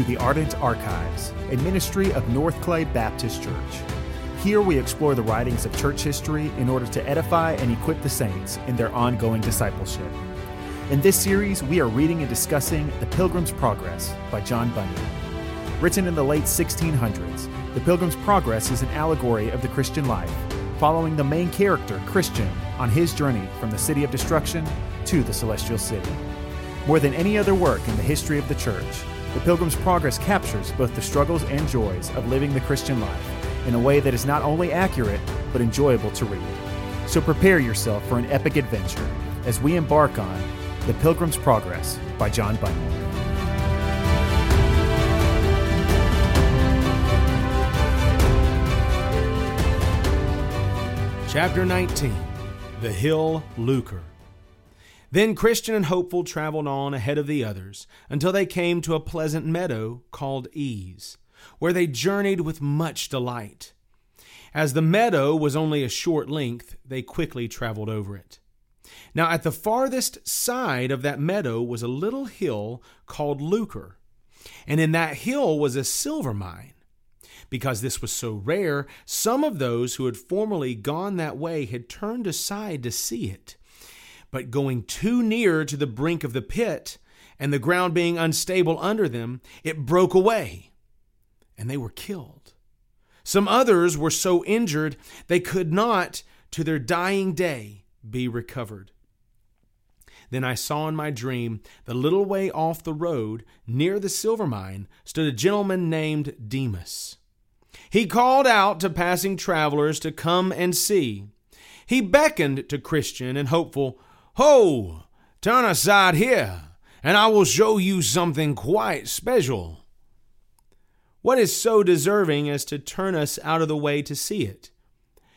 To the Ardent Archives, a ministry of North Clay Baptist Church. Here we explore the writings of church history in order to edify and equip the saints in their ongoing discipleship. In this series, we are reading and discussing The Pilgrim's Progress by John Bunyan. Written in the late 1600s, The Pilgrim's Progress is an allegory of the Christian life, following the main character, Christian, on his journey from the city of destruction to the celestial city. More than any other work in the history of the church, The Pilgrim's Progress captures both the struggles and joys of living the Christian life in a way that is not only accurate, but enjoyable to read. So prepare yourself for an epic adventure as we embark on The Pilgrim's Progress by John Bunyan. Chapter 19 The Hill Lucre. Then Christian and Hopeful traveled on ahead of the others until they came to a pleasant meadow called Ease, where they journeyed with much delight. As the meadow was only a short length, they quickly traveled over it. Now, at the farthest side of that meadow was a little hill called Lucre, and in that hill was a silver mine. Because this was so rare, some of those who had formerly gone that way had turned aside to see it. But going too near to the brink of the pit, and the ground being unstable under them, it broke away, and they were killed. Some others were so injured they could not, to their dying day, be recovered. Then I saw in my dream, the little way off the road, near the silver mine, stood a gentleman named Demas. He called out to passing travelers to come and see. He beckoned to Christian and Hopeful, Ho! Turn aside here, and I will show you something quite special. What is so deserving as to turn us out of the way to see it?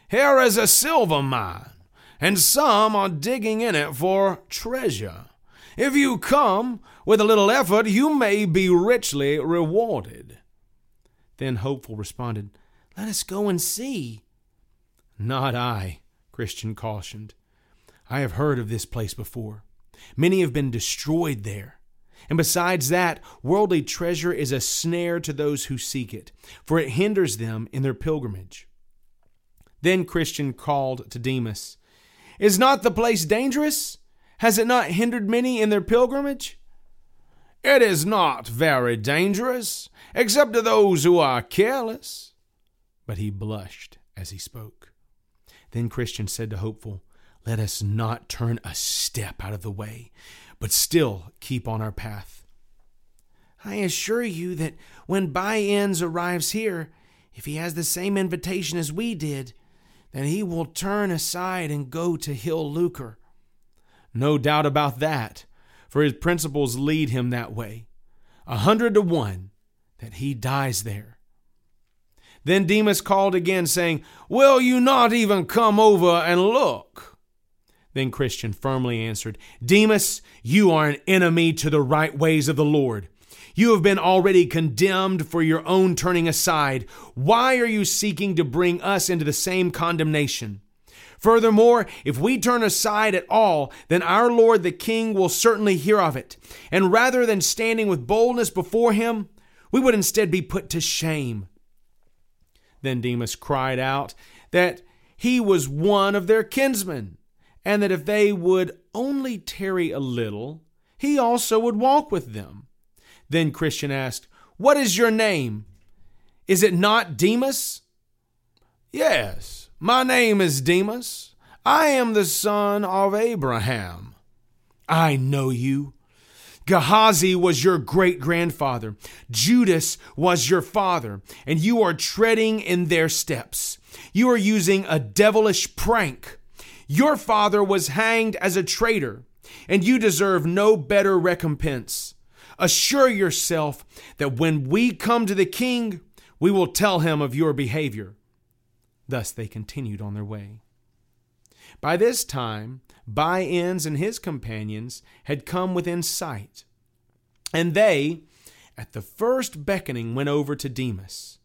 Here is a silver mine, and some are digging in it for treasure. If you come, with a little effort, you may be richly rewarded. Then Hopeful responded, Let us go and see. Not I, Christian cautioned. I have heard of this place before. Many have been destroyed there. And besides that, worldly treasure is a snare to those who seek it, for it hinders them in their pilgrimage. Then Christian called to Demas, Is not the place dangerous? Has it not hindered many in their pilgrimage? It is not very dangerous, except to those who are careless. But he blushed as he spoke. Then Christian said to Hopeful, Let us not turn a step out of the way, but still keep on our path. I assure you that when By Ends arrives here, if he has the same invitation as we did, then he will turn aside and go to Hill Lucre. No doubt about that, for his principles lead him that way. A hundred to one that he dies there. Then Demas called again, saying, Will you not even come over and look? Then Christian firmly answered, Demas, you are an enemy to the right ways of the Lord. You have been already condemned for your own turning aside. Why are you seeking to bring us into the same condemnation? Furthermore, if we turn aside at all, then our Lord the King will certainly hear of it. And rather than standing with boldness before him, we would instead be put to shame. Then Demas cried out that he was one of their kinsmen, and that if they would only tarry a little, he also would walk with them. Then Christian asked, What is your name? Is it not Demas? Yes, my name is Demas. I am the son of Abraham. I know you. Gehazi was your great grandfather. Judas was your father, and you are treading in their steps. You are using a devilish prank. Your father was hanged as a traitor, and you deserve no better recompense. Assure yourself that when we come to the king, we will tell him of your behavior. Thus they continued on their way. By this time, By Ends and his companions had come within sight, and they, at the first beckoning, went over to Demas.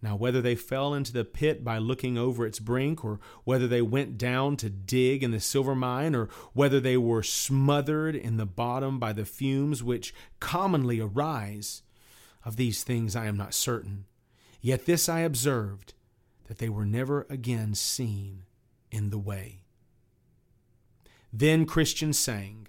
Now, whether they fell into the pit by looking over its brink, or whether they went down to dig in the silver mine, or whether they were smothered in the bottom by the fumes which commonly arise, Of these things I am not certain. Yet this I observed, that they were never again seen in the way. Then Christian sang,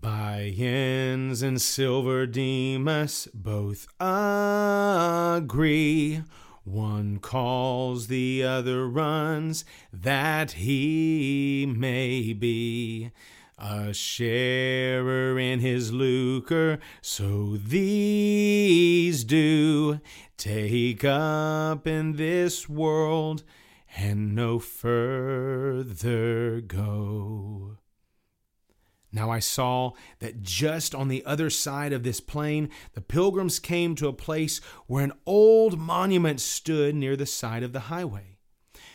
By ends and silver Demas both agree. One calls, the other runs, that he may be a sharer in his lucre, so these do take up in this world and no further go. Now I saw that just on the other side of this plain, the pilgrims came to a place where an old monument stood near the side of the highway.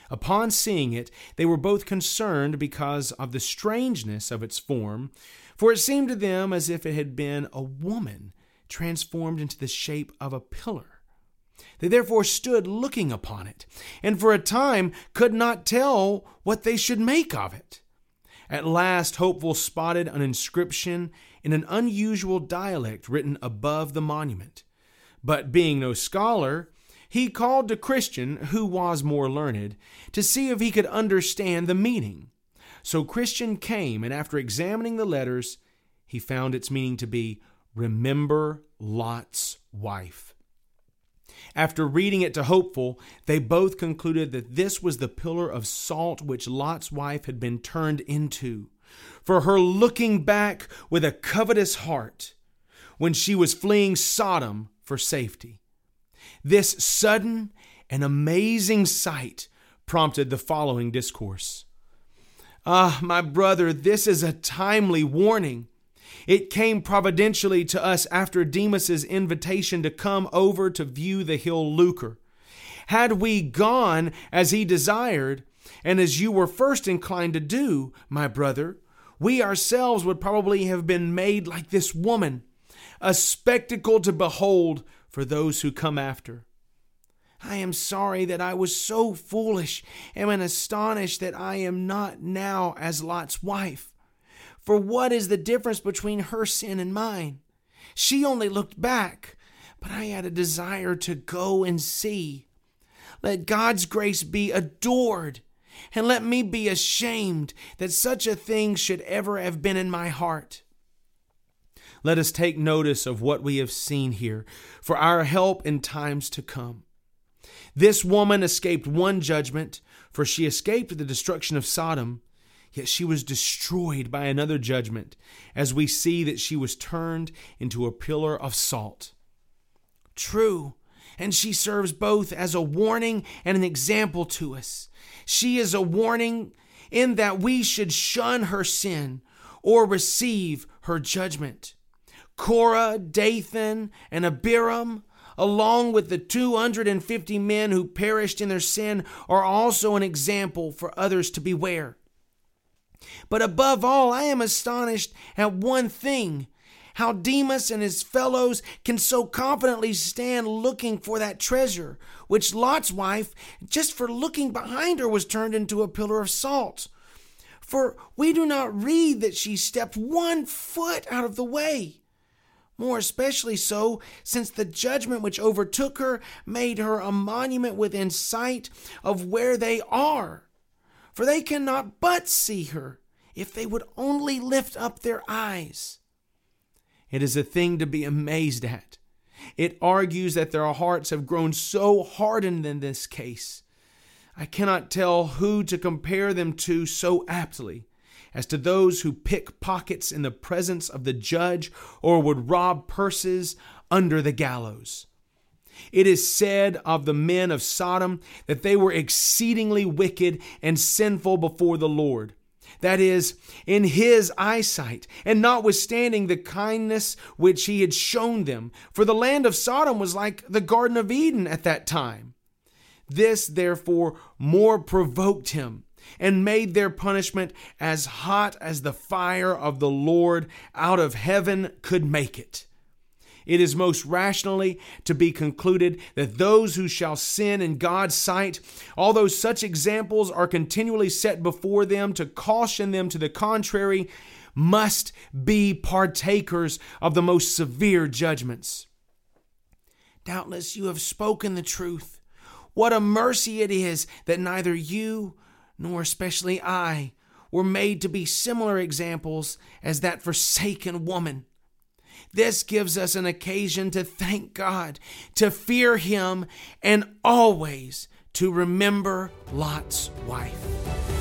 Upon seeing it, they were both concerned because of the strangeness of its form, for it seemed to them as if it had been a woman transformed into the shape of a pillar. They therefore stood looking upon it, and for a time could not tell what they should make of it. At last, Hopeful spotted an inscription in an unusual dialect written above the monument. But being no scholar, he called to Christian, who was more learned, to see if he could understand the meaning. So Christian came, and after examining the letters, he found its meaning to be Remember Lot's wife. After reading it to Hopeful, they both concluded that this was the pillar of salt which Lot's wife had been turned into, for her looking back with a covetous heart when she was fleeing Sodom for safety. This sudden and amazing sight prompted the following discourse. Ah, my brother, this is a timely warning. It came providentially to us after Demas's invitation to come over to view the hill Lucre. Had we gone as he desired, and as you were first inclined to do, my brother, we ourselves would probably have been made like this woman, a spectacle to behold for those who come after. I am sorry that I was so foolish, and am astonished that I am not now as Lot's wife. For what is the difference between her sin and mine? She only looked back, but I had a desire to go and see. Let God's grace be adored, and let me be ashamed that such a thing should ever have been in my heart. Let us take notice of what we have seen here for our help in times to come. This woman escaped one judgment, for she escaped the destruction of Sodom, yet she was destroyed by another judgment, as we see that she was turned into a pillar of salt. True, and she serves both as a warning and an example to us. She is a warning in that we should shun her sin or receive her judgment. Korah, Dathan, and Abiram, along with the 250 men who perished in their sin, are also an example for others to beware. But above all, I am astonished at one thing how Demas and his fellows can so confidently stand looking for that treasure, which Lot's wife, just for looking behind her, was turned into a pillar of salt. For we do not read that she stepped one foot out of the way more especially so since the judgment which overtook her made her a monument within sight of where they are. For they cannot but see her if they would only lift up their eyes. It is a thing to be amazed at. It argues that their hearts have grown so hardened in this case. I cannot tell who to compare them to so aptly as to those who pick pockets in the presence of the judge or would rob purses under the gallows. It is said of the men of Sodom that they were exceedingly wicked and sinful before the Lord. That is, in his eyesight, and notwithstanding the kindness which he had shown them, for the land of Sodom was like the Garden of Eden at that time. This, therefore, more provoked him and made their punishment as hot as the fire of the Lord out of heaven could make it. It is most rationally to be concluded that those who shall sin in God's sight, although such examples are continually set before them to caution them to the contrary, must be partakers of the most severe judgments. Doubtless you have spoken the truth. What a mercy it is that neither you nor especially I were made to be similar examples as that forsaken woman. This gives us an occasion to thank God, to fear Him, and always to remember Lot's wife.